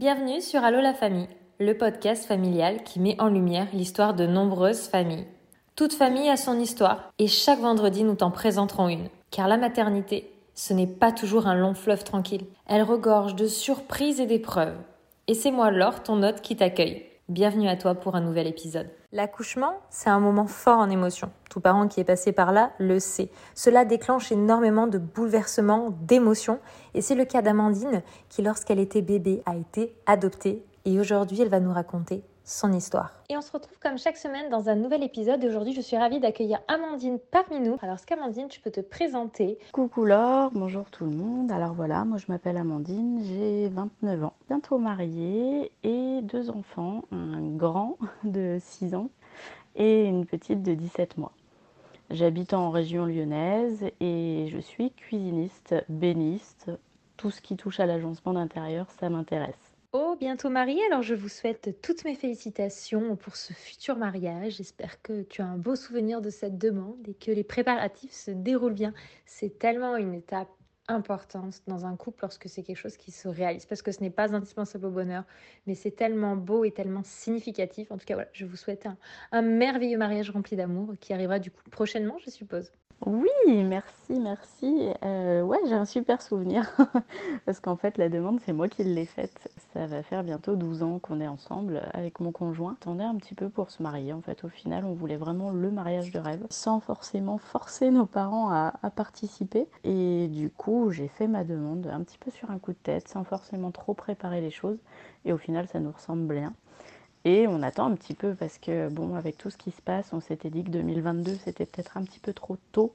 Bienvenue sur Allo la famille, le podcast familial qui met en lumière l'histoire de nombreuses familles. Toute famille a son histoire et chaque vendredi nous t'en présenterons une. Car la maternité, ce n'est pas toujours un long fleuve tranquille. Elle regorge de surprises et d'épreuves. Et c'est moi Laure, ton hôte, qui t'accueille. Bienvenue à toi pour un nouvel épisode. L'accouchement, c'est un moment fort en émotion. Tout parent qui est passé par là le sait. Cela déclenche énormément de bouleversements, d'émotions. Et c'est le cas d'Amandine qui, lorsqu'elle était bébé, a été adoptée. Et aujourd'hui, elle va nous raconter son histoire. Et on se retrouve comme chaque semaine dans un nouvel épisode. Aujourd'hui, je suis ravie d'accueillir Amandine parmi nous. Alors, qu'Amandine, tu peux te présenter? Coucou Laure, bonjour tout le monde. Alors voilà, moi je m'appelle Amandine, j'ai 29 ans, bientôt mariée et deux enfants, un grand de 6 ans et une petite de 17 mois. J'habite en région lyonnaise et je suis cuisiniste, béniste. Tout ce qui touche à l'agencement d'intérieur, ça m'intéresse. Oh, bientôt mariée, alors je vous souhaite toutes mes félicitations pour ce futur mariage. J'espère que tu as un beau souvenir de cette demande et que les préparatifs se déroulent bien. C'est tellement une étape importante dans un couple lorsque c'est quelque chose qui se réalise parce que ce n'est pas indispensable au bonheur mais c'est tellement beau et tellement significatif en tout cas voilà je vous souhaite un, un merveilleux mariage rempli d'amour qui arrivera du coup prochainement je suppose oui, merci, merci. Euh, ouais, j'ai un super souvenir. Parce qu'en fait, la demande, c'est moi qui l'ai faite. Ça va faire bientôt 12 ans qu'on est ensemble avec mon conjoint. On attendait un petit peu pour se marier. En fait, au final, on voulait vraiment le mariage de rêve, sans forcément forcer nos parents à, à participer. Et du coup, j'ai fait ma demande un petit peu sur un coup de tête, sans forcément trop préparer les choses. Et au final, ça nous ressemble bien. Et on attend un petit peu parce que, bon, avec tout ce qui se passe, on s'était dit que 2022, c'était peut-être un petit peu trop tôt.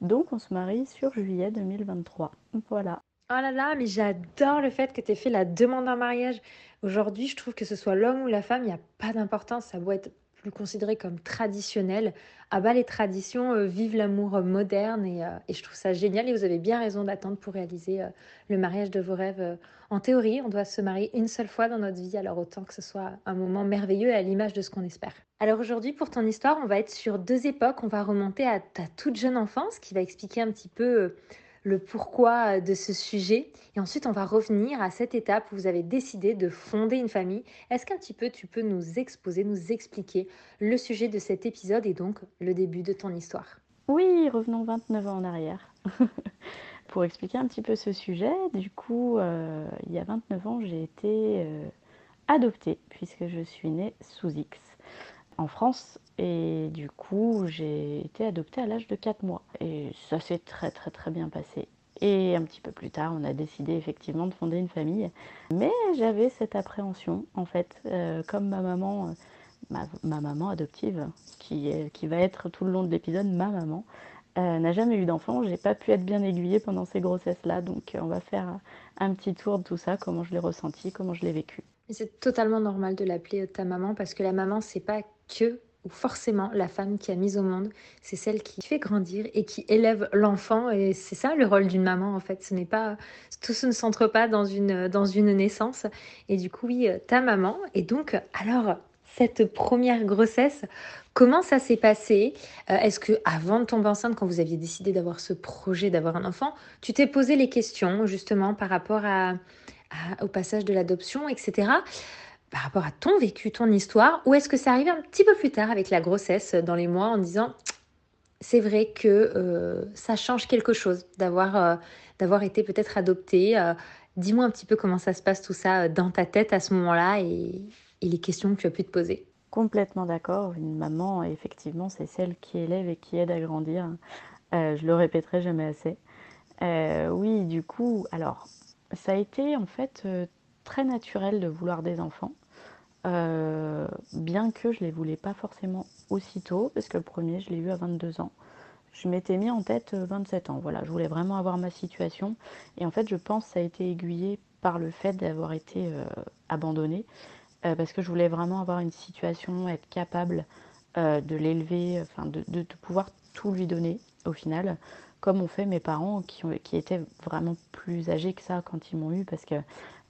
Donc, on se marie sur juillet 2023. Voilà. Oh là là, mais j'adore le fait que tu aies fait la demande en mariage. Aujourd'hui, je trouve que ce soit l'homme ou la femme, il n'y a pas d'importance. Ça doit plus considéré comme traditionnel. Ah bah les traditions, euh, vivent l'amour moderne et, euh, et, je trouve ça génial et vous avez bien raison d'attendre pour réaliser euh, le mariage de vos rêves. En théorie, on doit se marier une seule fois dans notre vie, alors autant que ce soit un moment merveilleux à l'image de ce qu'on espère. Alors aujourd'hui, pour ton histoire, on va être sur deux époques. On va remonter à ta toute jeune enfance qui va expliquer un petit peu le pourquoi euh, de ce sujet. Et ensuite, on va revenir à cette étape où vous avez décidé de fonder une famille. Est-ce qu'un petit peu tu peux nous exposer, nous expliquer le sujet de cet épisode et donc le début de ton histoire? Oui, revenons 29 ans en arrière. Pour expliquer un petit peu ce sujet, du coup, euh, il y a 29 ans, j'ai été euh, adoptée puisque je suis née sous X en France et du coup j'ai été adoptée à l'âge de 4 mois et ça s'est très très très bien passé. Et un petit peu plus tard, on a décidé effectivement de fonder une famille. Mais j'avais cette appréhension, en fait, euh, comme ma maman, euh, ma, ma, maman adoptive, qui, qui va être tout le long de l'épisode ma maman, euh, n'a jamais eu d'enfant. J'ai pas pu être bien aiguillée pendant ces grossesses-là. Donc on va faire un petit tour de tout ça, comment je l'ai ressenti, comment je l'ai vécu. C'est totalement normal de l'appeler ta maman parce que la maman, c'est pas que ou forcément la femme qui a mis au monde, c'est celle qui fait grandir et qui élève l'enfant. Et c'est ça le rôle d'une maman en fait. Ce n'est pas tout se ne centre pas dans une dans une naissance. Et du coup oui, ta maman. Et donc alors cette première grossesse, comment ça s'est passé? Euh, Est-ce que avant de tomber enceinte, quand vous aviez décidé d'avoir ce projet d'avoir un enfant, tu t'es posé les questions justement par rapport au passage de l'adoption, etc par rapport à ton vécu, ton histoire, ou est-ce que ça arrivé un petit peu plus tard avec la grossesse, dans les mois, en disant c'est vrai que euh, ça change quelque chose d'avoir euh, été peut-être adopté. Euh, dis-moi un petit peu comment ça se passe tout ça dans ta tête à ce moment-là et, et les questions que tu as pu te poser. Complètement d'accord. Une maman, effectivement, c'est celle qui élève et qui aide à grandir. je le répéterai jamais assez. oui, du coup, alors, ça a été en fait très naturel de vouloir des enfants. Euh, bien que je ne les voulais pas forcément aussitôt, parce que le premier, je l'ai eu à 22 ans. Je m'étais mis en tête 27 euh, ans. Voilà, je voulais vraiment avoir ma situation. Et en fait, je pense que ça a été aiguillé par le fait d'avoir été euh, abandonnée, parce que je voulais vraiment avoir une situation, être capable de l'élever, enfin de, de, pouvoir tout lui donner au final, comme ont fait mes parents qui, qui étaient vraiment plus âgés que ça quand ils m'ont eu, parce que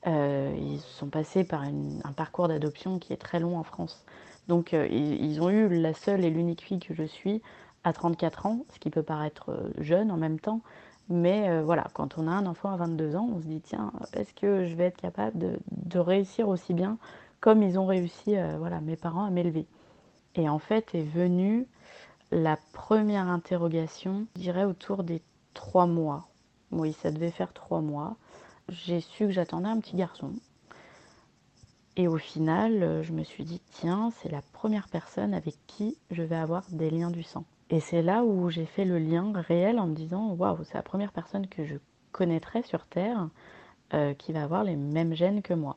euh, ils sont passés par un parcours d'adoption qui est très long en France. Donc euh, ils, ont eu la seule et l'unique fille que je suis à 34 ans, ce qui peut paraître euh, jeune en même temps, Mais voilà, quand on a un enfant à 22 ans, on se dit tiens, est-ce que je vais être capable de, réussir aussi bien comme ils ont réussi, voilà, mes parents à m'élever? Et en fait est venue la première interrogation, je dirais autour des trois mois. Oui, ça devait faire trois mois. J'ai su que j'attendais un petit garçon. Et au final, euh, je me suis dit, tiens, c'est la première personne avec qui je vais avoir des liens du sang. Et c'est là où j'ai fait le lien réel en me disant, waouh, c'est la première personne que je connaîtrais sur Terre euh, qui va avoir les mêmes gènes que moi.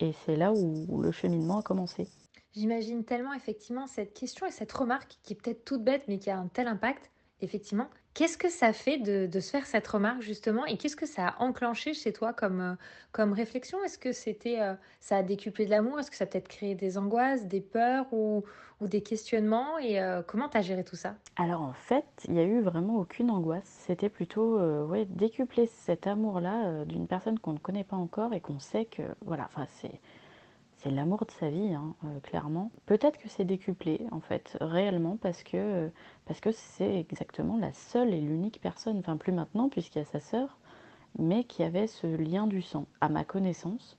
Et c'est là où le cheminement a commencé. J'imagine tellement effectivement cette question et cette remarque qui est peut-être toute bête mais qui a un tel impact, effectivement, Qu'est-ce que ça fait de, se faire cette remarque justement et qu'est-ce que ça a enclenché chez toi comme, euh, comme réflexion? Est-ce que c'était euh, ça a décuplé de l'amour? Est-ce que ça a peut-être créé des angoisses, des peurs ou, des questionnements? Et euh, comment tu as géré tout ça? Alors en fait, il n'y a eu vraiment aucune angoisse. C'était plutôt ouais, décupler cet amour-là d'une personne qu'on ne connaît pas encore et qu'on sait que voilà, c'est c'est l'amour de sa vie, hein, euh, clairement. Peut-être que c'est décuplé, en fait, réellement, parce que parce que c'est exactement la seule et l'unique personne, enfin plus maintenant, puisqu'il y a sa sœur, mais qui avait ce lien du sang, à ma connaissance.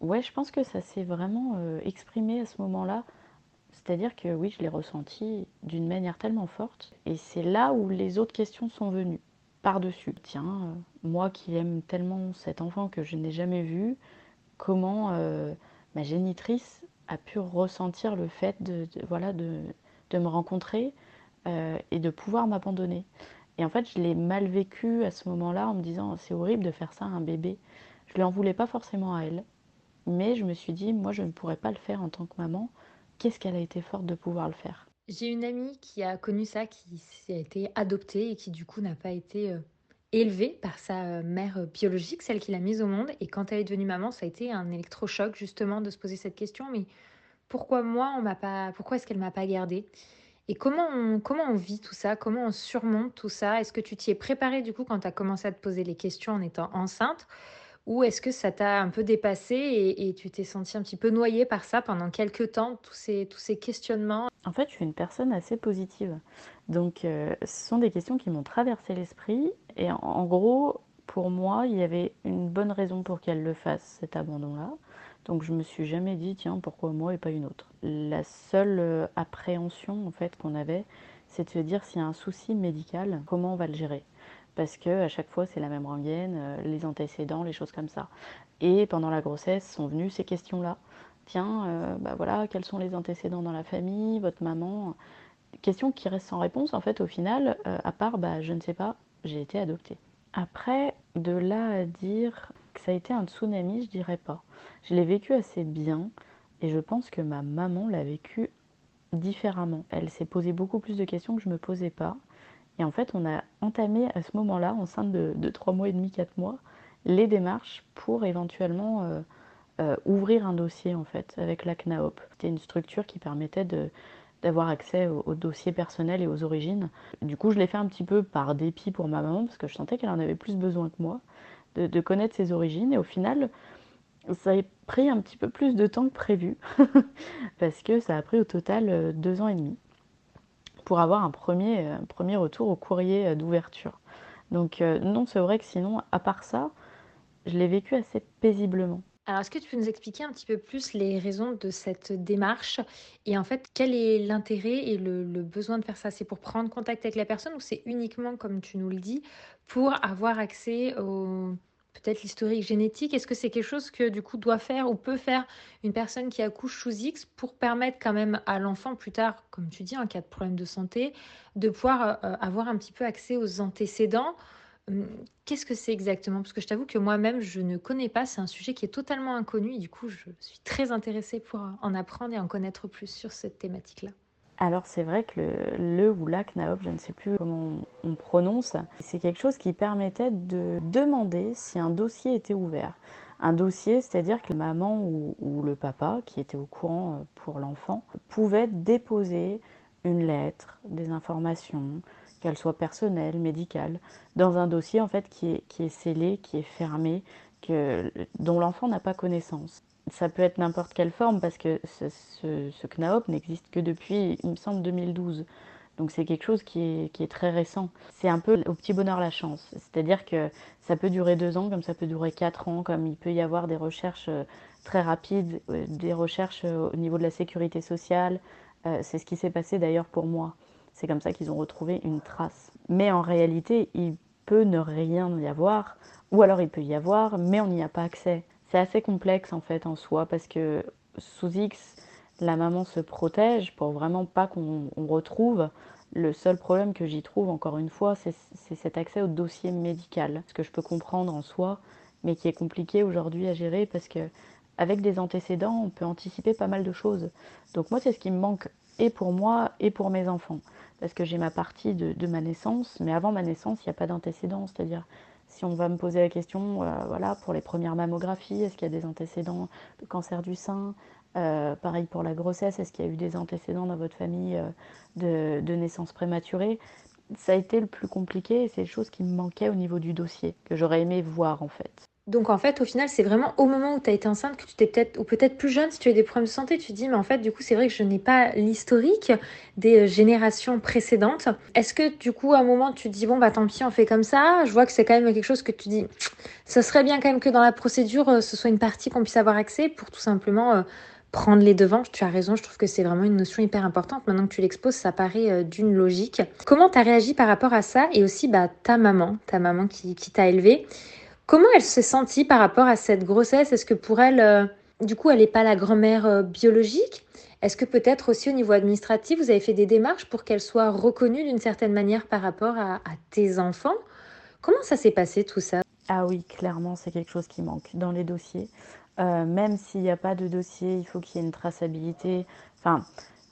Ouais, je pense que ça s'est vraiment euh, exprimé à ce moment-là. C'est-à-dire que oui, je l'ai ressenti d'une manière tellement forte. Et c'est là où les autres questions sont venues, par-dessus. Tiens, euh, moi qui aime tellement cet enfant que je n'ai jamais vu, comment ma génitrice a pu ressentir le fait de, voilà, de, me rencontrer euh, et de pouvoir m'abandonner. Et en fait, je l'ai mal vécu à ce moment-là en me disant c'est horrible de faire ça à un bébé. Je ne lui en voulais pas forcément à elle, mais je me suis dit moi je ne pourrais pas le faire en tant que maman. Qu'est-ce qu'elle a été forte de pouvoir le faire? J'ai une amie qui a connu ça, qui a été adoptée et qui du coup n'a pas été euh, élevée par sa euh, mère euh, biologique, celle qui l'a mise au monde. Et quand elle est devenue maman, ça a été un électrochoc justement de se poser cette question. Mais pourquoi moi, on m'a pas, pourquoi est-ce qu'elle m'a pas gardée? Et comment on, comment on vit tout ça? Comment on surmonte tout ça? Est-ce que tu t'y es préparée du coup quand tu as commencé à te poser les questions en étant enceinte? Ou est-ce que ça t'a un peu dépassé et, tu t'es senti un petit peu noyée par ça pendant quelques temps, tous ces, tous ces questionnements? En fait, je suis une personne assez positive. Donc, euh, ce sont des questions qui m'ont traversé l'esprit. Et en, gros, pour moi, il y avait une bonne raison pour qu'elle le fasse, cet abandon-là. Donc, je me suis jamais dit, tiens, pourquoi moi et pas une autre La seule euh, appréhension, en fait, qu'on avait, c'est de se dire s'il y a un souci médical, comment on va le gérer? Parce que à chaque fois c'est la même rengaine, euh, les antécédents, les choses comme ça. Et pendant la grossesse sont venues ces questions-là. Tiens, euh, bah voilà, quels sont les antécédents dans la famille, votre maman? Questions qui restent sans réponse en fait au final, à part bah je ne sais pas, j'ai été adoptée. Après, de là à dire que ça a été un tsunami, je dirais pas. Je l'ai vécu assez bien et je pense que ma maman l'a vécu différemment. Elle s'est posé beaucoup plus de questions que je me posais pas. Et en fait, on a entamé à ce moment-là, enceinte de, de 3 mois et demi, 4 mois, les démarches pour éventuellement euh, euh, ouvrir un dossier en fait avec la CNAOP. C'était une structure qui permettait d'avoir accès aux, dossiers personnels et aux origines. Du coup, je l'ai fait un petit peu par dépit pour ma maman parce que je sentais qu'elle en avait plus besoin que moi de, connaître ses origines. Et au final, ça a pris un petit peu plus de temps que prévu parce que ça a pris au total euh, deux ans et demi pour avoir un premier, euh, retour au courrier euh, d'ouverture. Donc non, c'est vrai que sinon, à part ça, je l'ai vécu assez paisiblement. Alors, est-ce que tu peux nous expliquer un petit peu plus les raisons de cette démarche et en fait, quel est l'intérêt et le, besoin de faire ça? C'est pour prendre contact avec la personne ou c'est uniquement, comme tu nous le dis, pour avoir accès au, peut-être l'historique génétique? Est-ce que c'est quelque chose que du coup doit faire ou peut faire une personne qui accouche sous X pour permettre quand même à l'enfant plus tard, comme tu dis, en cas de problème de santé, de pouvoir euh, avoir un petit peu accès aux antécédents Qu'est-ce que c'est exactement? Parce que je t'avoue que moi-même, je ne connais pas. C'est un sujet qui est totalement inconnu du coup, je suis très intéressée pour en apprendre et en connaître plus sur cette thématique-là. Alors c'est vrai que le, ou la CNAOP, je ne sais plus comment on, prononce, c'est quelque chose qui permettait de demander si un dossier était ouvert. Un dossier, c'est-à-dire que la maman ou, le papa, qui était au courant euh, pour l'enfant, pouvait déposer une lettre, des informations, qu'elles soient personnelles, médicales, dans un dossier en fait qui est, qui est scellé, qui est fermé, que, dont l'enfant n'a pas connaissance ça peut être n'importe quelle forme parce que ce, ce, CNAOP n'existe que depuis, il me semble, 2012. Donc c'est quelque chose qui est, qui est très récent. C'est un peu au petit bonheur la chance. C'est-à-dire que ça peut durer deux ans, comme ça peut durer quatre ans, comme il peut y avoir des recherches euh, très rapides, euh, des recherches au niveau de la sécurité sociale. C'est ce qui s'est passé d'ailleurs pour moi. C'est comme ça qu'ils ont retrouvé une trace. Mais en réalité, il peut ne rien y avoir, ou alors il peut y avoir, mais on n'y a pas accès. C'est assez complexe en fait en soi, parce que sous X, la maman se protège pour vraiment pas qu'on retrouve. Le seul problème que j'y trouve, encore une fois, c'est cet accès au dossier médical, ce que je peux comprendre en soi, mais qui est compliqué aujourd'hui à gérer parce que avec des antécédents, on peut anticiper pas mal de choses. Donc moi, c'est ce qui me manque et pour moi et pour mes enfants, parce que j'ai ma partie de, ma naissance, mais avant ma naissance, il n'y a pas d'antécédents, c'est-à-dire si on va me poser la question, euh, voilà, pour les premières mammographies, est-ce qu'il y a des antécédents de cancer du sein euh, pareil pour la grossesse, est-ce qu'il y a eu des antécédents dans votre famille euh, de, naissance prématurée Ça a été le plus compliqué et c'est les choses qui me manquaient au niveau du dossier, que j'aurais aimé voir en fait. Donc en fait, au final, c'est vraiment au moment où tu as été enceinte que tu t'es peut-être, ou peut-être plus jeune, si tu as des problèmes de santé, tu te dis, mais en fait, du coup, c'est vrai que je n'ai pas l'historique des euh, générations précédentes. Est-ce que du coup, à un moment, tu te dis, bon, bah tant pis, on fait comme ça? Je vois que c'est quand même quelque chose que tu dis, ce serait bien quand même que dans la procédure, ce soit une partie qu'on puisse avoir accès pour tout simplement prendre les devants. Tu as raison, je trouve que c'est vraiment une notion hyper importante. Maintenant que tu l'exposes, ça paraît euh, d'une logique. Comment tu as réagi par rapport à ça? Et aussi bah, ta maman, ta maman qui, t'a élevé Comment elle s'est sentie par rapport à cette grossesse? Est-ce que pour elle, euh, du coup, elle n'est pas la grand-mère euh, biologique? Est-ce que peut-être aussi au niveau administratif, vous avez fait des démarches pour qu'elle soit reconnue d'une certaine manière par rapport à, tes enfants? Comment ça s'est passé tout ça? Ah oui, clairement, c'est quelque chose qui manque dans les dossiers. Euh, même s'il n'y a pas de dossier, il faut qu'il y ait une traçabilité. Enfin,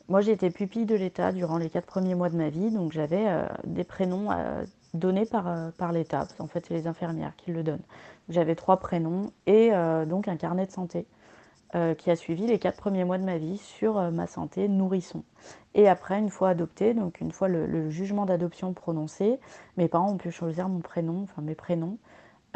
moi j'ai été pupille de l'État durant les quatre premiers mois de ma vie, donc j'avais des prénoms euh, donnés par, par l'État. En fait, c'est les infirmières qui le donnent. J'avais trois prénoms et donc un carnet de santé qui a suivi les quatre premiers mois de ma vie sur ma santé nourrisson. Et après, une fois adoptée, donc une fois le, le jugement d'adoption prononcé, mes parents ont pu choisir mon prénom, enfin mes prénoms.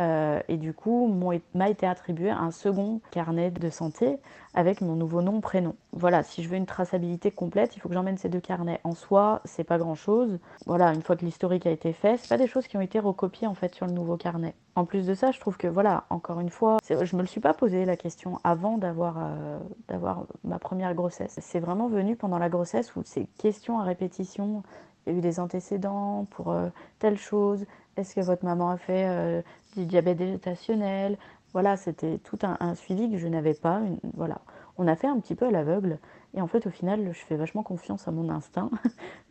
Euh, et du coup, m'a été attribué un second carnet de santé avec mon nouveau nom, prénom. Voilà, si je veux une traçabilité complète, il faut que j'emmène ces deux carnets. En soi, c'est pas grand chose. Voilà, une fois que l'historique a été fait, c'est pas des choses qui ont été recopiées en fait sur le nouveau carnet. En plus de ça, je trouve que voilà, encore une fois, je me le suis pas posé la question avant d'avoir euh, d'avoir ma première grossesse. C'est vraiment venu pendant la grossesse où ces questions à répétition il y a eu des antécédents pour euh, telle chose, est-ce que votre maman a fait du diabète gestationnel Voilà, c'était tout un, suivi que je n'avais pas. voilà, on a fait un petit peu à l'aveugle. Et en fait, au final, je fais vachement confiance à mon instinct.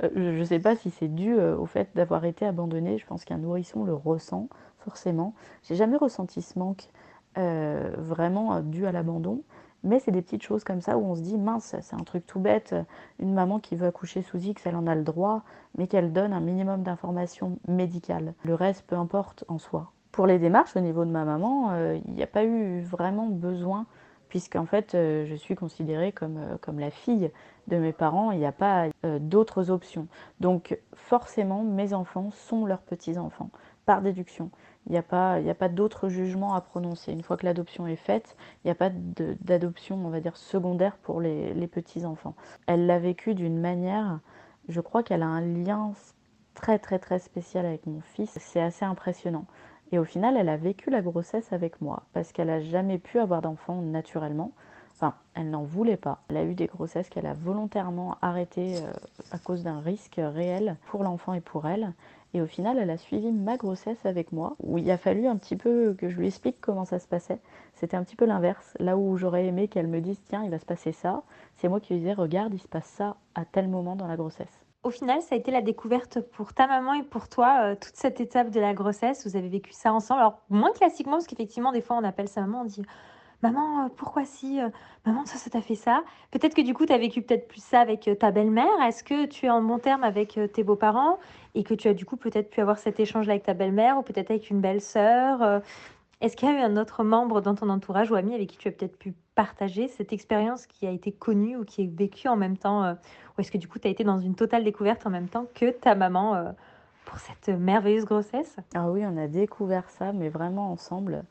Euh, je ne sais pas si c'est dû au fait d'avoir été abandonnée. Je pense qu'un nourrisson le ressent forcément. J'ai jamais ressenti ce manque vraiment dû à l'abandon. Mais c'est des petites choses comme ça où on se dit, mince, c'est un truc tout bête, une maman qui veut accoucher sous X, elle en a le droit, mais qu'elle donne un minimum d'informations médicales. Le reste, peu importe en soi. Pour les démarches au niveau de ma maman, euh, il n'y a pas eu vraiment besoin, puisqu'en fait, euh, je suis considérée comme, euh, comme la fille de mes parents, il n'y a pas d'autres options. Donc forcément, mes enfants sont leurs petits-enfants, par déduction. Il n'y a pas, pas d'autre jugement à prononcer. Une fois que l'adoption est faite, il n'y a pas d'adoption, on va dire, secondaire pour les, petits-enfants. Elle l'a vécu d'une manière, je crois qu'elle a un lien très très très spécial avec mon fils. C'est assez impressionnant. Et au final, elle a vécu la grossesse avec moi parce qu'elle n'a jamais pu avoir d'enfant naturellement. Enfin, elle n'en voulait pas. Elle a eu des grossesses qu'elle a volontairement arrêtées euh, à cause d'un risque réel pour l'enfant et pour elle. Et au final, elle a suivi ma grossesse avec moi, où il a fallu un petit peu que je lui explique comment ça se passait. C'était un petit peu l'inverse. Là où j'aurais aimé qu'elle me dise, tiens, il va se passer ça, c'est moi qui lui disais, regarde, il se passe ça à tel moment dans la grossesse. Au final, ça a été la découverte pour ta maman et pour toi, euh, toute cette étape de la grossesse. Vous avez vécu ça ensemble. Alors, moins classiquement, parce qu'effectivement, des fois, on appelle sa maman, on dit Maman, euh, pourquoi si euh, Maman, ça, ça t'a fait ça? Peut-être que du coup, tu as vécu peut-être plus ça avec ta belle-mère. Est-ce que tu es en bon terme avec tes beaux-parents et que tu as du coup peut-être pu avoir cet échange avec ta belle-mère ou peut-être avec une belle-sœur. Est-ce qu'il y a eu un autre membre dans ton entourage ou ami avec qui tu as peut-être pu partager cette expérience qui a été connue ou qui est vécue en même temps euh, Ou est-ce que du coup tu as été dans une totale découverte en même temps que ta maman euh, pour cette merveilleuse grossesse? Ah oui, on a découvert ça, mais vraiment ensemble.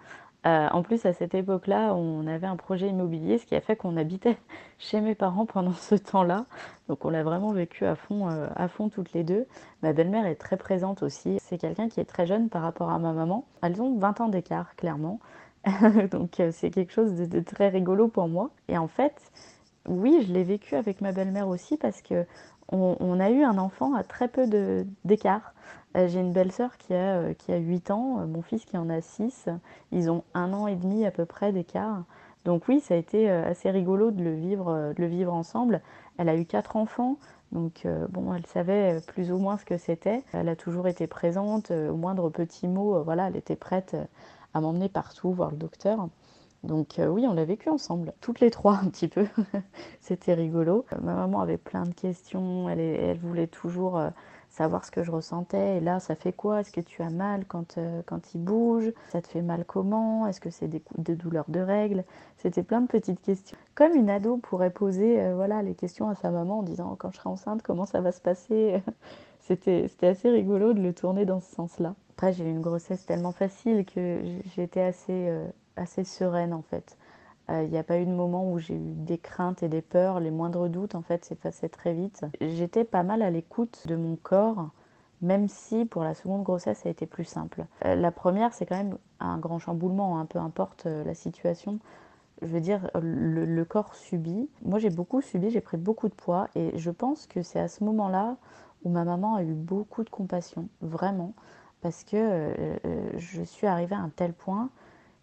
Euh, en plus, à cette époque-là, on avait un projet immobilier, ce qui a fait qu'on habitait chez mes parents pendant ce temps-là. Donc on l'a vraiment vécu à fond, euh, à fond toutes les deux. Ma belle-mère est très présente aussi. C'est quelqu'un qui est très jeune par rapport à ma maman. Elles ont 20 ans d'écart, clairement. Donc euh, c'est quelque chose de, très rigolo pour moi. Et en fait, oui, je l'ai vécu avec ma belle-mère aussi parce que on, a eu un enfant à très peu d'écart. Euh, j'ai une belle-sœur qui a, euh, qui a 8 ans, euh, mon fils qui en a 6. Ils ont un an et demi à peu près d'écart. Donc oui, ça a été assez rigolo de le vivre, de le vivre ensemble. Elle a eu quatre enfants, donc bon, elle savait plus ou moins ce que c'était. Elle a toujours été présente, au moindre petit mot, voilà, elle était prête à m'emmener partout voir le docteur. Donc oui, on l'a vécu ensemble, toutes les trois un petit peu. C'était rigolo. ma maman avait plein de questions, elle, elle voulait toujours savoir ce que je ressentais. Et là, ça fait quoi? Est-ce que tu as mal quand, euh, quand il bouge? Ça te fait mal comment? Est-ce que c'est des, douleurs de règles? C'était plein de petites questions. Comme une ado pourrait poser euh, voilà, les questions à sa maman en disant quand je serai enceinte, comment ça va se passer C'était assez rigolo de le tourner dans ce sens-là. Après, j'ai eu une grossesse tellement facile que j'étais assez, euh, assez sereine en fait. Euh, il n'y a pas eu de moment où j'ai eu des craintes et des peurs. Les moindres doutes, en fait, s'effaçaient très vite. J'étais pas mal à l'écoute de mon corps, même si pour la seconde grossesse, ça a été plus simple. Euh, la première, c'est quand même un grand chamboulement, hein, peu importe euh, la situation. Je veux dire, le, le corps subit. Moi, j'ai beaucoup subi, j'ai pris beaucoup de poids et je pense que c'est à ce moment-là où ma maman a eu beaucoup de compassion, vraiment, parce que je suis arrivée à un tel point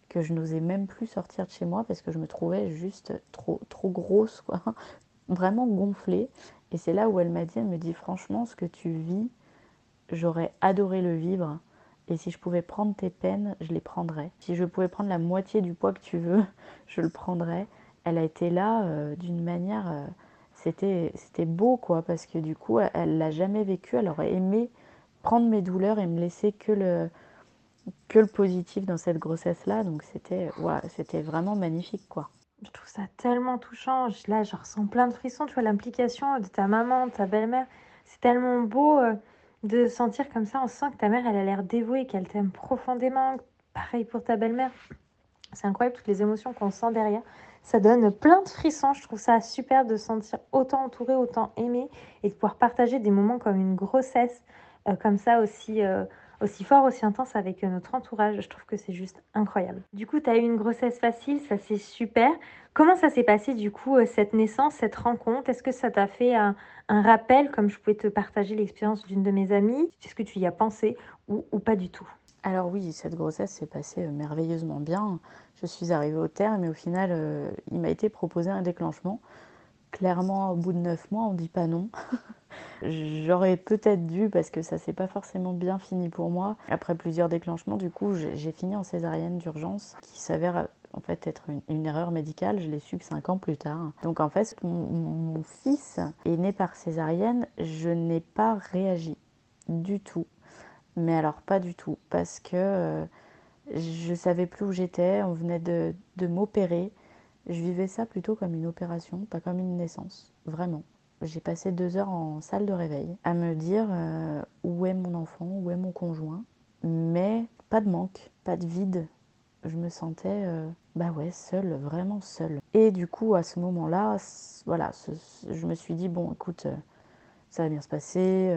que je n'osais même plus sortir de chez moi parce que je me trouvais juste trop, trop grosse, quoi. Vraiment gonflée. Et c'est là où elle m'a dit, elle me dit franchement, ce que tu vis, j'aurais adoré le vivre. Et si je pouvais prendre tes peines, je les prendrais. Si je pouvais prendre la moitié du poids que tu veux, je le prendrais. Elle a été là euh, d'une manière... Euh, c'était, beau, quoi, parce que du coup, elle l'a jamais vécu. Elle aurait aimé prendre mes douleurs et me laisser que le, que le positif dans cette grossesse-là. Donc c'était c'était vraiment magnifique, quoi. Je trouve ça tellement touchant. Là, je ressens plein de frissons. Tu vois, l'implication de ta maman, de ta belle-mère. C'est tellement beau euh, de sentir comme ça. On sent que ta mère, elle a l'air dévouée, qu'elle t'aime profondément. Pareil pour ta belle-mère. C'est incroyable toutes les émotions qu'on sent derrière. Ça donne plein de frissons. Je trouve ça super de sentir autant entouré, autant aimé et de pouvoir partager des moments comme une grossesse, euh, comme ça aussi. Euh, aussi fort, aussi intense avec notre entourage. Je trouve que c'est juste incroyable. Du coup, tu as eu une grossesse facile, ça c'est super. Comment ça s'est passé du coup, euh, cette naissance, cette rencontre? Est-ce que ça t'a fait un, rappel, comme je pouvais te partager l'expérience d'une de mes amies? Est-ce que tu y as pensé ou, pas du tout? Alors oui, cette grossesse s'est passée euh, merveilleusement bien. Je suis arrivée au terme et au final, euh, il m'a été proposé un déclenchement. Clairement, au bout de neuf mois, on dit pas non. J'aurais peut-être dû parce que ça s'est pas forcément bien fini pour moi. Après plusieurs déclenchements, du coup, j'ai fini en césarienne d'urgence qui s'avère en fait être une, erreur médicale. Je l'ai su que cinq ans plus tard. Donc en fait, mon, fils est né par césarienne. Je n'ai pas réagi du tout. Mais alors pas du tout parce que euh, je savais plus où j'étais. On venait de m'opérer. Je vivais ça plutôt comme une opération, pas comme une naissance. Vraiment. J'ai passé deux heures en salle de réveil à me dire euh, où est mon enfant, où est mon conjoint. Mais pas de manque, pas de vide. Je me sentais, euh, bah ouais, seule, vraiment seule. Et du coup, à ce moment-là, voilà, je me suis dit, bon, écoute, euh, ça va bien se passer,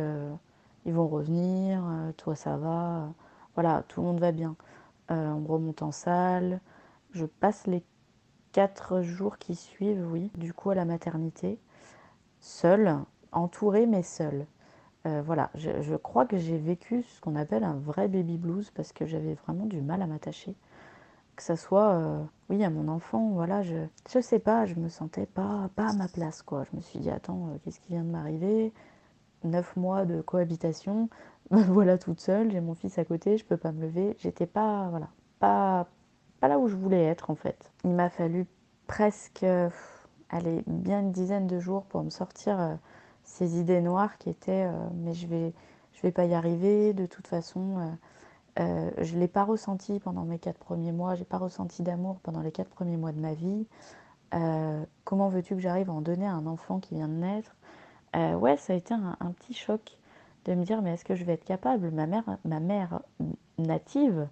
ils vont revenir, toi ça va, voilà, tout le monde va bien. on remonte en salle, je passe les quatre jours qui suivent, oui, du coup à la maternité seule, entourée mais seule. Euh, voilà, je, crois que j'ai vécu ce qu'on appelle un vrai baby blues parce que j'avais vraiment du mal à m'attacher. Que ça soit, euh, oui, à mon enfant, voilà, je, je sais pas, je me sentais pas, pas à ma place, quoi. Je me suis dit, attends, euh, qu'est-ce qui vient de m'arriver? Neuf mois de cohabitation, voilà toute seule, j'ai mon fils à côté, je peux pas me lever. J'étais pas, voilà, pas, pas là où je voulais être en fait. Il m'a fallu presque allez, bien une dizaine de jours pour me sortir euh, ces idées noires qui étaient euh, mais je vais, je vais pas y arriver, de toute façon, euh, je ne l'ai pas ressenti pendant mes quatre premiers mois, j'ai pas ressenti d'amour pendant les quatre premiers mois de ma vie. comment veux-tu que j'arrive à en donner à un enfant qui vient de naître? Ouais, ça a été un, un, petit choc de me dire mais est-ce que je vais être capable? Ma mère, ma mère native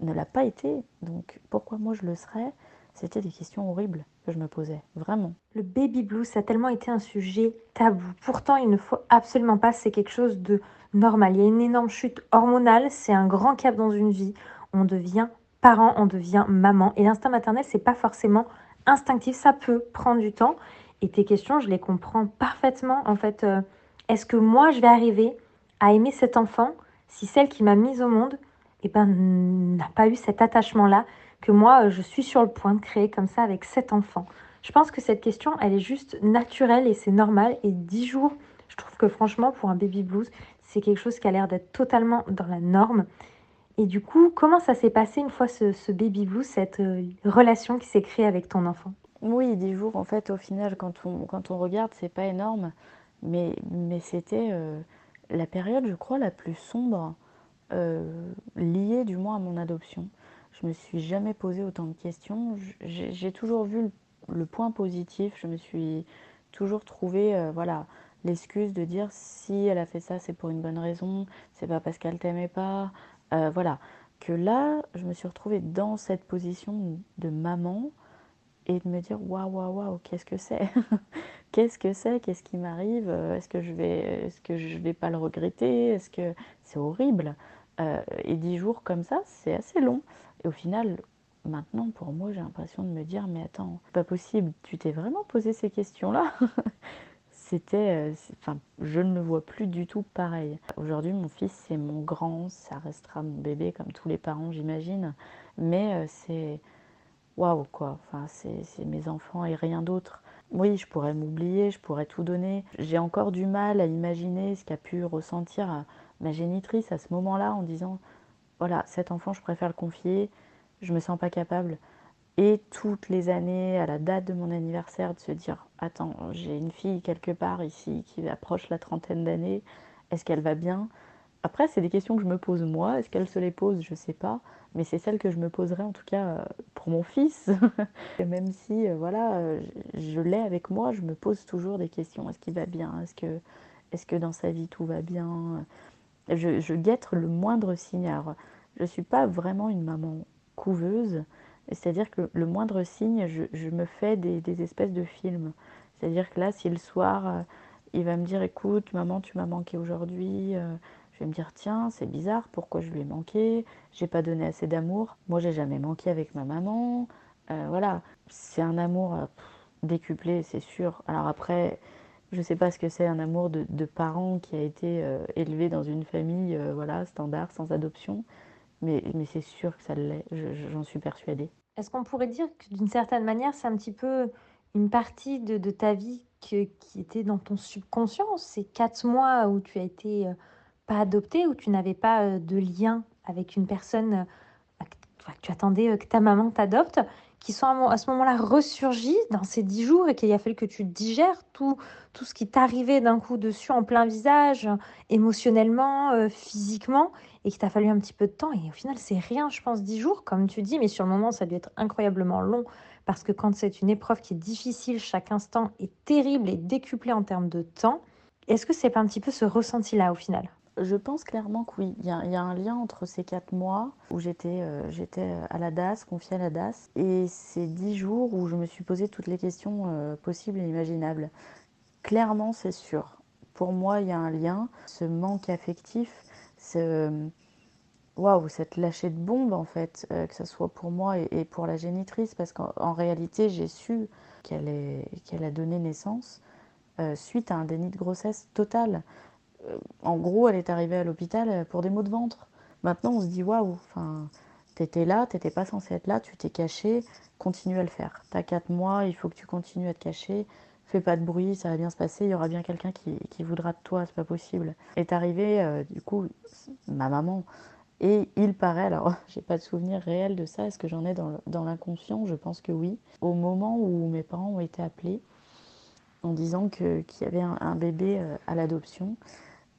ne l'a pas été. Donc pourquoi moi je le serais C'était des questions horribles que je me posais, vraiment. Le baby blues ça a tellement été un sujet tabou. Pourtant, il ne faut absolument pas, c'est quelque chose de normal. Il y a une énorme chute hormonale, c'est un grand cap dans une vie. On devient parent, on devient maman. Et l'instinct maternel, c'est pas forcément instinctif, ça peut prendre du temps. Et tes questions, je les comprends parfaitement. En fait, euh, est-ce que moi, je vais arriver à aimer cet enfant si celle qui m'a mise au monde eh ben, n'a pas eu cet attachement-là que moi, euh, je suis sur le point de créer comme ça avec cet enfant Je pense que cette question, elle est juste naturelle et c'est normal. Et dix jours, je trouve que franchement, pour un baby blues, c'est quelque chose qui a l'air d'être totalement dans la norme. Et du coup, comment ça s'est passé une fois ce, baby blues, cette euh, relation qui s'est créée avec ton enfant? Oui, dix jours, en fait, au final, quand on, quand on regarde, c'est pas énorme. Mais, mais c'était euh, la période, je crois, la plus sombre euh, liée du moins à mon adoption. Je me suis jamais posé autant de questions. J'ai toujours vu le, point positif. Je me suis toujours trouvé, euh, voilà, l'excuse de dire si elle a fait ça, c'est pour une bonne raison. C'est pas parce qu'elle t'aimait pas. Euh, voilà. Que là, je me suis retrouvée dans cette position de maman et de me dire waouh waouh waouh qu'est-ce que c'est? Qu'est-ce que c'est? Qu'est-ce qui m'arrive? Est-ce que je vais est-ce que je vais pas le regretter? Est-ce que c'est horrible? euh, et dix jours comme ça, c'est assez long. Et au final, maintenant, pour moi, j'ai l'impression de me dire, mais attends, pas possible, tu t'es vraiment posé ces questions-là C'était, euh, enfin, je ne le vois plus du tout pareil. Aujourd'hui, mon fils, c'est mon grand, ça restera mon bébé comme tous les parents, j'imagine. Mais euh, c'est, waouh, quoi. Enfin, c'est mes enfants et rien d'autre. Oui, je pourrais m'oublier, je pourrais tout donner. J'ai encore du mal à imaginer ce qu'a pu ressentir ma génitrice à ce moment-là en disant voilà, cet enfant, je préfère le confier, je me sens pas capable. Et toutes les années, à la date de mon anniversaire, de se dire attends, j'ai une fille quelque part ici qui approche la trentaine d'années, est-ce qu'elle va bien? Après, c'est des questions que je me pose moi, est-ce qu'elle se les pose? Je sais pas, mais c'est celles que je me poserai en tout cas euh, pour mon fils. même si, euh, voilà, je l'ai avec moi, je me pose toujours des questions. Est-ce qu'il va bien? Est-ce que, est que dans sa vie tout va bien? Je, guette le moindre signe. Alors, je ne suis pas vraiment une maman couveuse, c'est-à-dire que le moindre signe, je, me fais des, espèces de films. C'est-à-dire que là, si le soir, euh, il va me dire, écoute, maman, tu m'as manqué aujourd'hui, euh, je vais me dire, tiens, c'est bizarre, pourquoi je lui ai manqué? J'ai pas donné assez d'amour. Moi, j'ai jamais manqué avec ma maman. Euh, voilà, c'est un amour décuplé, c'est sûr. Alors après, je ne sais pas ce que c'est un amour de, de, parent qui a été euh, élevé dans une famille euh, voilà, standard, sans adoption. Mais, mais c'est sûr que ça l'est, j'en suis persuadée. Est-ce qu'on pourrait dire que d'une certaine manière, c'est un petit peu une partie de, de ta vie qui était dans ton subconscient? Ces quatre mois où tu as été euh, pas adoptée, où tu n'avais pas de lien avec une personne que tu attendais que ta maman t'adopte? Qui sont à ce moment-là ressurgis dans ces dix jours et qu'il a fallu que tu digères tout, tout ce qui t'arrivait d'un coup dessus en plein visage, émotionnellement, euh, physiquement, et qu'il t'a fallu un petit peu de temps. Et au final, c'est rien, je pense, dix jours, comme tu dis, mais sur le moment, ça a dû être incroyablement long parce que quand c'est une épreuve qui est difficile, chaque instant est terrible et décuplé en termes de temps. Est-ce que c'est pas un petit peu ce ressenti-là au final? Je pense clairement que oui. Il y, a, un lien entre ces quatre mois où j'étais euh, à la DAS, confiée à la DAS, et ces dix jours où je me suis posé toutes les questions euh, possibles et imaginables. Clairement, c'est sûr. Pour moi, il y a un lien. Ce manque affectif, waouh, cette lâchée de bombe en fait, euh, que ce soit pour moi et, pour la génitrice, parce qu'en réalité, j'ai su qu'elle a donné naissance suite à un déni de grossesse total. Euh, en gros, elle est arrivée à l'hôpital euh, pour des maux de ventre. Maintenant, on se dit waouh, enfin, t'étais là, t'étais pas censé être là, tu t'es caché, continue à le faire. T'as 4 mois, il faut que tu continues à te cacher. Fais pas de bruit, ça va bien se passer, il y aura bien quelqu'un qui, voudra de toi, c'est pas possible. Est arrivée, euh, du coup, ma maman. Et il paraît, alors j'ai pas de souvenir réel de ça, est-ce que j'en ai dans, l'inconscient? Je pense que oui. Au moment où mes parents ont été appelés, en disant qu'il y avait un bébé à l'adoption,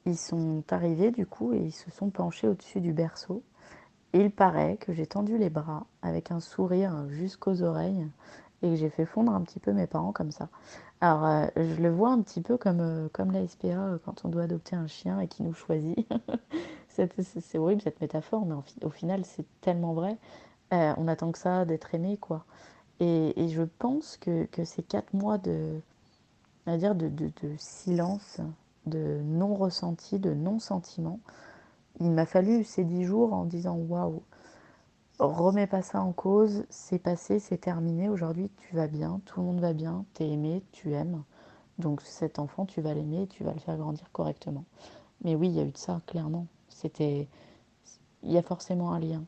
ils sont arrivés du coup et ils se sont penchés au-dessus du berceau. Il paraît que j'ai tendu les bras avec un sourire jusqu'aux oreilles et que j'ai fait fondre un petit peu mes parents comme ça. Alors euh, je le vois un petit peu comme, euh, comme la SPA euh, quand on doit adopter un chien et qui nous choisit. c'est horrible cette métaphore, mais au final, c'est tellement vrai. Euh, on attend que ça d'être aimé, quoi. Et, je pense que, ces quatre mois de, dire de, silence, de non-ressenti, de non-sentiment, il m'a fallu ces dix jours en disant waouh, remets pas ça en cause, c'est passé, c'est terminé, aujourd'hui tu vas bien, tout le monde va bien, tu es aimé, tu aimes. Donc cet enfant, tu vas l'aimer, tu vas le faire grandir correctement. Mais oui, il y a eu de ça, clairement. C'était. Il y a forcément un lien.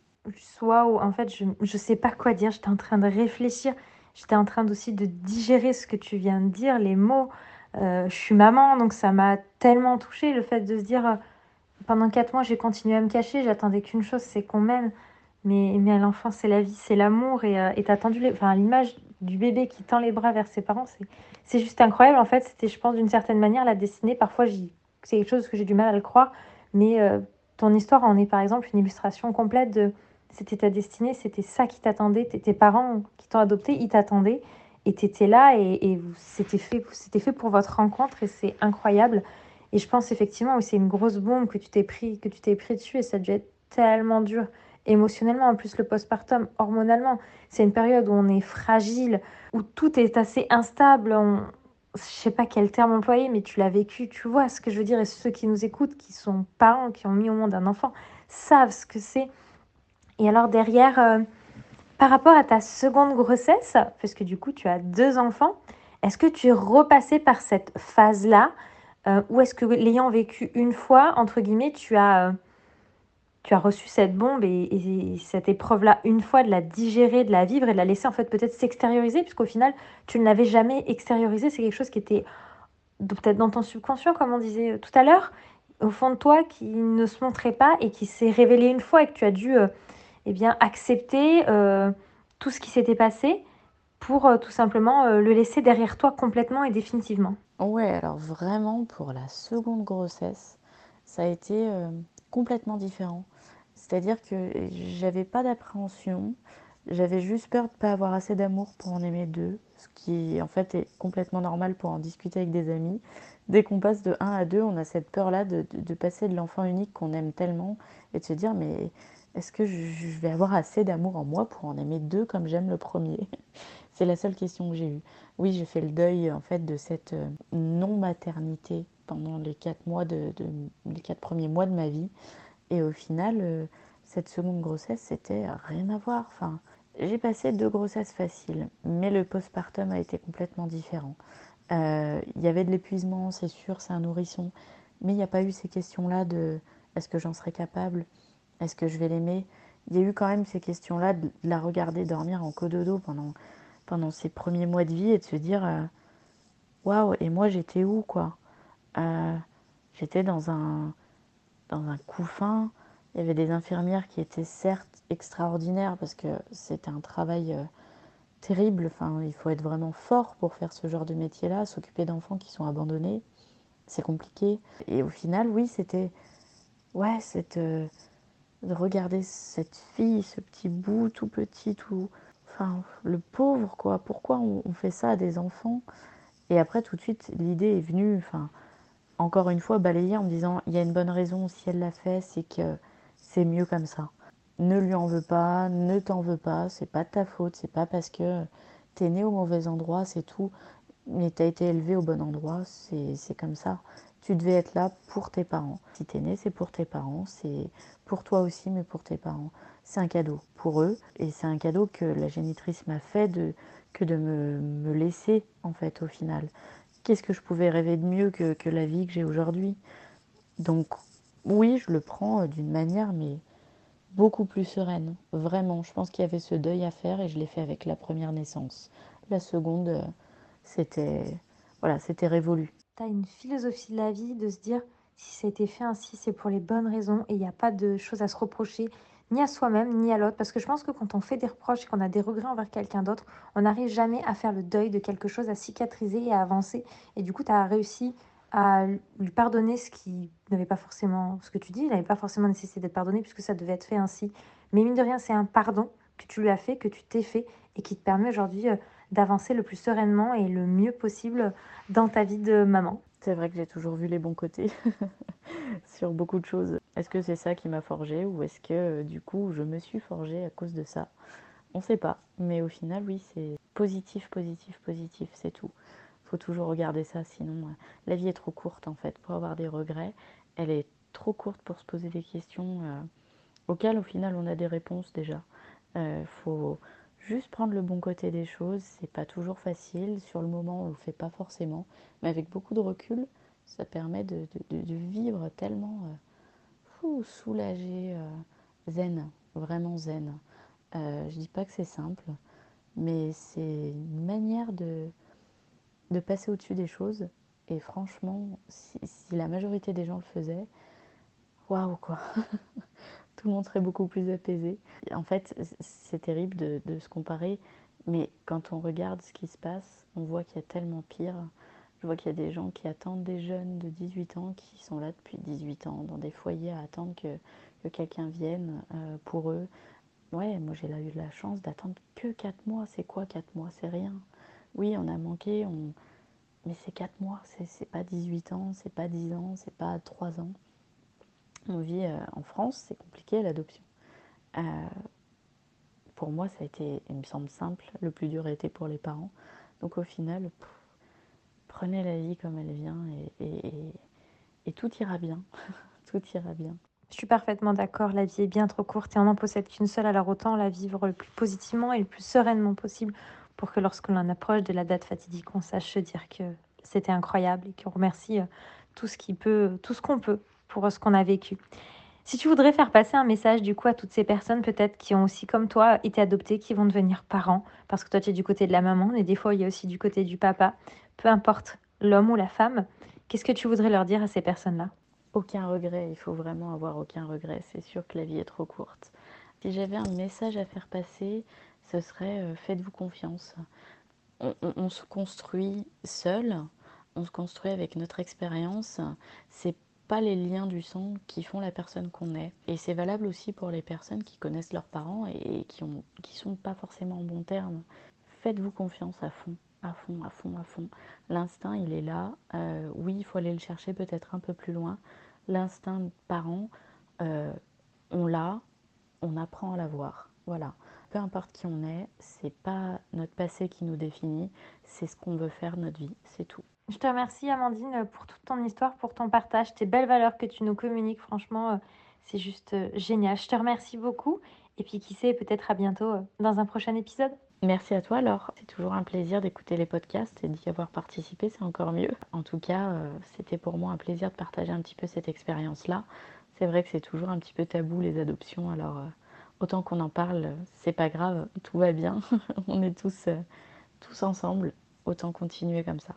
Waouh, en fait, je ne sais pas quoi dire. J'étais en train de réfléchir. J'étais en train aussi de digérer ce que tu viens de dire, les mots. Euh, je suis maman, donc ça m'a tellement touchée le fait de se dire euh, pendant quatre mois, j'ai continué à me cacher. J'attendais qu'une chose, c'est qu'on m'aime. Mais, mais à l'enfant, c'est la vie, c'est l'amour. Et euh, tu attendu enfin, l'image du bébé qui tend les bras vers ses parents, c'est juste incroyable. En fait, c'était, je pense, d'une certaine manière, la destinée. Parfois, c'est quelque chose que j'ai du mal à le croire. Mais euh, ton histoire en est, par exemple, une illustration complète de c'était ta destinée, c'était ça qui t'attendait. Tes parents qui t'ont adopté, ils t'attendaient. Et tu étais là et, c'était fait, fait pour votre rencontre et c'est incroyable. Et je pense effectivement que c'est une grosse bombe que tu t'es pris, que tu t'es pris dessus et ça a dû être tellement dur émotionnellement, en plus le postpartum, hormonalement. C'est une période où on est fragile, où tout est assez instable. On... Je sais pas quel terme employer, mais tu l'as vécu, tu vois ce que je veux dire. Et ceux qui nous écoutent, qui sont parents, qui ont mis au monde un enfant, savent ce que c'est. Et alors derrière, euh, par rapport à ta seconde grossesse, parce que du coup tu as deux enfants, est-ce que tu es repassé par cette phase-là euh, Ou est-ce que l'ayant vécu une fois, entre guillemets, tu as... Euh, tu as reçu cette bombe et, cette épreuve-là une fois, de la digérer, de la vivre et de la laisser en fait peut-être s'extérioriser, puisqu'au final, tu ne l'avais jamais extériorisé. C'est quelque chose qui était peut-être dans ton subconscient, comme on disait euh, tout à l'heure, au fond de toi, qui ne se montrait pas et qui s'est révélé une fois et que tu as dû eh bien, accepter euh, tout ce qui s'était passé pour tout simplement le laisser derrière toi complètement et définitivement. Ouais, alors vraiment, pour la seconde grossesse, ça a été complètement différent. C'est-à-dire que j'avais pas d'appréhension, j'avais juste peur de ne pas avoir assez d'amour pour en aimer deux, ce qui en fait est complètement normal pour en discuter avec des amis. Dès qu'on passe de 1 à 2, on a cette peur-là de, passer de l'enfant unique qu'on aime tellement et de se dire mais est-ce que je vais avoir assez d'amour en moi pour en aimer deux comme j'aime le premier? C'est la seule question que j'ai eue. Oui, j'ai fait le deuil en fait de cette euh, non-maternité pendant les quatre mois de, les quatre premiers mois de ma vie. Et au final, euh, cette seconde grossesse, c'était rien à voir. Enfin, j'ai passé deux grossesses faciles, mais le postpartum a été complètement différent. Euh, il y avait de l'épuisement, c'est sûr, c'est un nourrisson, mais il n'y a pas eu ces questions-là de est-ce que j'en serais capable, est-ce que je vais l'aimer? Il y a eu quand même ces questions-là de la regarder dormir en cododo pendant, pendant ces premiers mois de vie et de se dire euh, waouh, et moi j'étais où quoi? Euh, J'étais dans un, dans couffin. Il y avait des infirmières qui étaient certes extraordinaires parce que c'était un travail euh, terrible. Enfin, il faut être vraiment fort pour faire ce genre de métier-là, s'occuper d'enfants qui sont abandonnés. C'est compliqué. Et au final, oui, c'était. Ouais, cette. De regarder cette fille, ce petit bout tout petit, tout. Enfin, le pauvre, quoi. Pourquoi on, fait ça à des enfants? Et après, tout de suite, l'idée est venue. Encore une fois balayer en me disant il y a une bonne raison si elle l'a fait, c'est que c'est mieux comme ça. Ne lui en veux pas, ne t'en veux pas, c'est pas de ta faute, c'est pas parce que t'es né au mauvais endroit, c'est tout, mais t'as été élevé au bon endroit, c'est comme ça. Tu devais être là pour tes parents. Si t'es né, c'est pour tes parents, c'est pour toi aussi, mais pour tes parents. C'est un cadeau pour eux, et c'est un cadeau que la génitrice m'a fait de, que de me, me laisser, en fait, au final qu'est-ce que je pouvais rêver de mieux que, la vie que j'ai aujourd'hui? Donc oui, je le prends euh, d'une manière, mais beaucoup plus sereine. Vraiment, je pense qu'il y avait ce deuil à faire et je l'ai fait avec la première naissance. La seconde, euh, c'était voilà, c'était révolu. Tu as une philosophie de la vie de se dire si ça a été fait ainsi, c'est pour les bonnes raisons et il n'y a pas de choses à se reprocher ni à soi-même, ni à l'autre. Parce que je pense que quand on fait des reproches et qu'on a des regrets envers quelqu'un d'autre, on n'arrive jamais à faire le deuil de quelque chose, à cicatriser et à avancer. Et du coup, tu as réussi à lui pardonner ce qui n'avait pas forcément, ce que tu dis, il n'avait pas forcément nécessité d'être pardonné puisque ça devait être fait ainsi. Mais mine de rien, c'est un pardon que tu lui as fait, que tu t'es fait et qui te permet aujourd'hui euh, d'avancer le plus sereinement et le mieux possible dans ta vie de maman. C'est vrai que j'ai toujours vu les bons côtés sur beaucoup de choses. Est-ce que c'est ça qui m'a forgé ou est-ce que du coup je me suis forgée à cause de ça? On ne sait pas, mais au final oui c'est positif, positif, positif, c'est tout. Faut toujours regarder ça, sinon la vie est trop courte en fait pour avoir des regrets. Elle est trop courte pour se poser des questions euh, auxquelles au final on a des réponses déjà. Euh, faut juste prendre le bon côté des choses. C'est pas toujours facile. Sur le moment, on le fait pas forcément, mais avec beaucoup de recul, ça permet de, vivre tellement euh, soulagé, zen, vraiment zen. je dis pas que c'est simple, mais c'est une manière de, de passer au-dessus des choses. Et franchement, si, la majorité des gens le faisaient, waouh quoi Tout le monde serait beaucoup plus apaisé. En fait, c'est terrible de, se comparer, mais quand on regarde ce qui se passe, on voit qu'il y a tellement pire. Je vois qu'il y a des gens qui attendent des jeunes de 18 ans qui sont là depuis 18 ans, dans des foyers à attendre que, quelqu'un vienne euh, pour eux. Ouais, moi j'ai eu la chance d'attendre que 4 mois. C'est quoi 4 mois? C'est rien. Oui, on a manqué, mais c'est 4 mois, c'est pas 18 ans, c'est pas 10 ans, c'est pas 3 ans. On vit euh, en France, c'est compliqué l'adoption. Euh, pour moi, ça a été, il me semble simple, le plus dur a été pour les parents. Donc au final, prenez la vie comme elle vient et, tout ira bien. tout ira bien. Je suis parfaitement d'accord, la vie est bien trop courte et on n'en possède qu'une seule, alors autant la vivre le plus positivement et le plus sereinement possible pour que lorsque l'on approche de la date fatidique, on sache dire que c'était incroyable et qu'on remercie euh, tout ce peut, tout ce qu'on peut euh, ce qu'on a vécu. Si tu voudrais faire passer un message du coup à toutes ces personnes peut-être qui ont aussi comme toi été adoptées, qui vont devenir parents, parce que toi tu es du côté de la maman, et des fois il y a aussi du côté du papa, peu importe l'homme ou la femme, qu'est-ce que tu voudrais leur dire à ces personnes-là? Aucun regret, il faut vraiment avoir aucun regret. C'est sûr que la vie est trop courte. Si j'avais un message à faire passer, ce serait euh, faites-vous confiance. On, se construit seul, on se construit avec notre expérience. C'est pas les liens du sang qui font la personne qu'on est. Et c'est valable aussi pour les personnes qui connaissent leurs parents et qui qui sont pas forcément en bon terme. Faites-vous confiance à fond à fond, à fond, à fond. L'instinct, il est là. Euh, oui, il faut aller le chercher peut-être un peu plus loin, l'instinct parent, euh, on l'a, on apprend à l'avoir. Voilà. Peu importe qui on est, c'est pas notre passé qui nous définit, c'est ce qu'on veut faire notre vie, c'est tout. Je te remercie Amandine pour toute ton histoire, pour ton partage, tes belles valeurs que tu nous communiques. Franchement, euh, c'est juste euh, génial. Je te remercie beaucoup. Et puis qui sait, peut-être à bientôt dans un prochain épisode. Merci à toi alors. C'est toujours un plaisir d'écouter les podcasts et d'y avoir participé, c'est encore mieux. En tout cas, euh, c'était pour moi un plaisir de partager un petit peu cette expérience-là. C'est vrai que c'est toujours un petit peu tabou les adoptions, alors euh, autant qu'on en parle, c'est pas grave, tout va bien. On est tous, euh, tous ensemble, autant continuer comme ça.